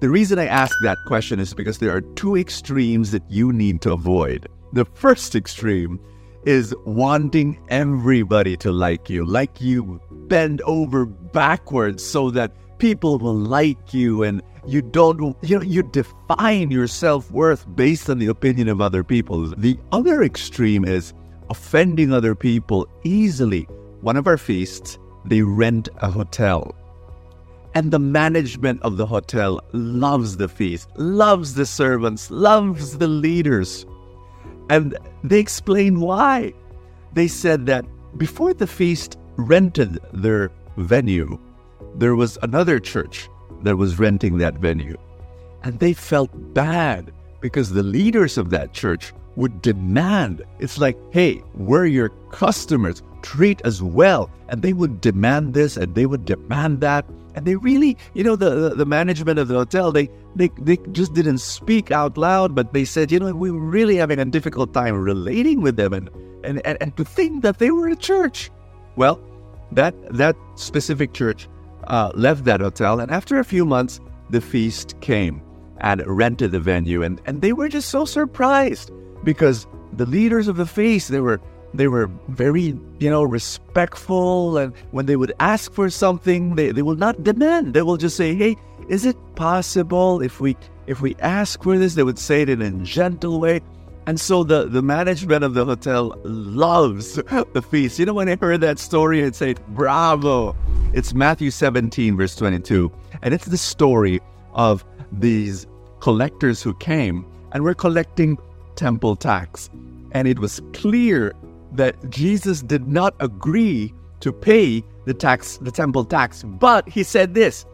The reason I ask that question is because there are two extremes that you need to avoid. The first extreme is wanting everybody to like you, like you bend over backwards so that people will like you and you don't you know you define your self-worth based on the opinion of other people. The other extreme is offending other people easily. One of our feasts, they rent a hotel. And the management of the hotel loves the feast, loves the servants, loves the leaders. And they explain why. They said that before the feast rented their venue, there was another church that was renting that venue. And they felt bad because the leaders of that church would demand. It's like, hey, we're your customers, treat us well. And they would demand this and they would demand that. And they really, you know, the, the management of the hotel, they, they, they just didn't speak out loud, but they said, you know, we were really having a difficult time relating with them and, and, and, and to think that they were a church. Well, that, that specific church uh, left that hotel. And after a few months, the feast came and rented the venue. And, and they were just so surprised because the leaders of the feast, they were they were very, you know, respectful. And when they would ask for something, they, they will not demand. They will just say, hey, is it possible if we if we ask for this? They would say it in a gentle way. And so the, the management of the hotel loves the feast. You know, when I heard that story, I'd say, bravo. It's Matthew 17, verse 22. And it's the story of these collectors who came and were collecting temple tax. And it was clear that Jesus did not agree to pay the tax, the temple tax, but he said this,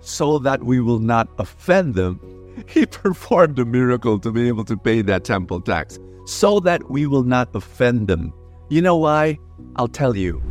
so that we will not offend them. He performed a miracle to be able to pay that temple tax, so that we will not offend them. You know why? I'll tell you.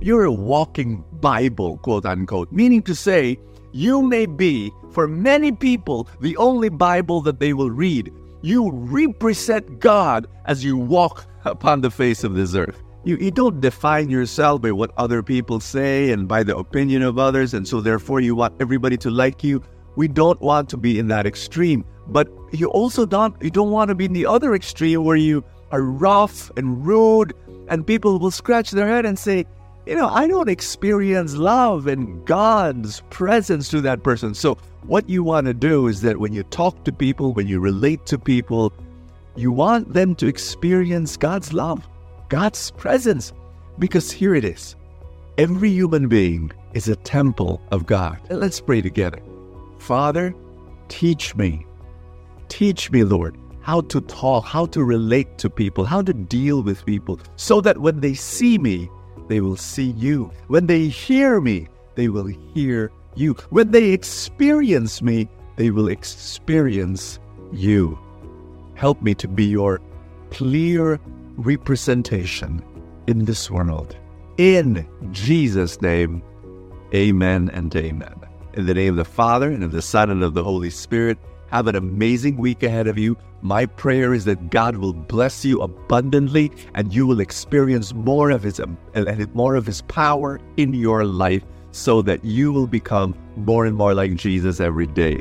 You're a walking Bible, quote unquote, meaning to say, you may be, for many people, the only Bible that they will read. You represent God as you walk upon the face of this earth. You, you don't define yourself by what other people say and by the opinion of others, and so therefore you want everybody to like you. We don't want to be in that extreme, but you also don't you don't want to be in the other extreme where you are rough and rude, and people will scratch their head and say, you know, I don't experience love and God's presence to that person. So what you want to do is that when you talk to people, when you relate to people, you want them to experience God's love, God's presence. Because here it is every human being is a temple of God. Let's pray together. Father, teach me. Teach me, Lord, how to talk, how to relate to people, how to deal with people, so that when they see me, they will see you. When they hear me, they will hear you. When they experience me, they will experience you. Help me to be your clear representation in this world. In Jesus' name, amen and amen. In the name of the Father, and of the Son, and of the Holy Spirit, have an amazing week ahead of you. My prayer is that God will bless you abundantly and you will experience more of his more of his power in your life so that you will become more and more like Jesus every day.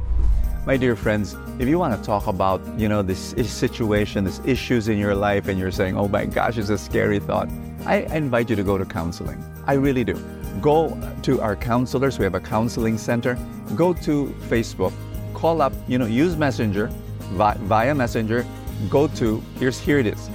My dear friends, if you want to talk about, you know, this situation, these issues in your life, and you're saying, oh my gosh, it's a scary thought, I invite you to go to counseling. I really do. Go to our counselors. We have a counseling center. Go to Facebook. Call up, you know, use Messenger, via Messenger. Go to, here's, here it is,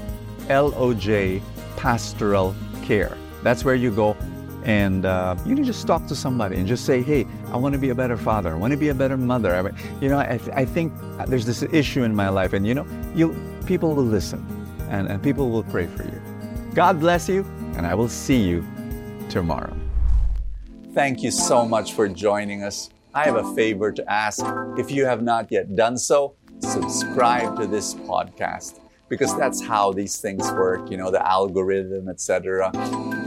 LOJ Pastoral Care. That's where you go and uh, you can just talk to somebody and just say, "Hey, I want to be a better father. I want to be a better mother." I you know, I, I think there's this issue in my life, and you know, you people will listen, and, and people will pray for you. God bless you, and I will see you tomorrow. Thank you so much for joining us. I have a favor to ask. If you have not yet done so, subscribe to this podcast because that's how these things work, you know, the algorithm, etc.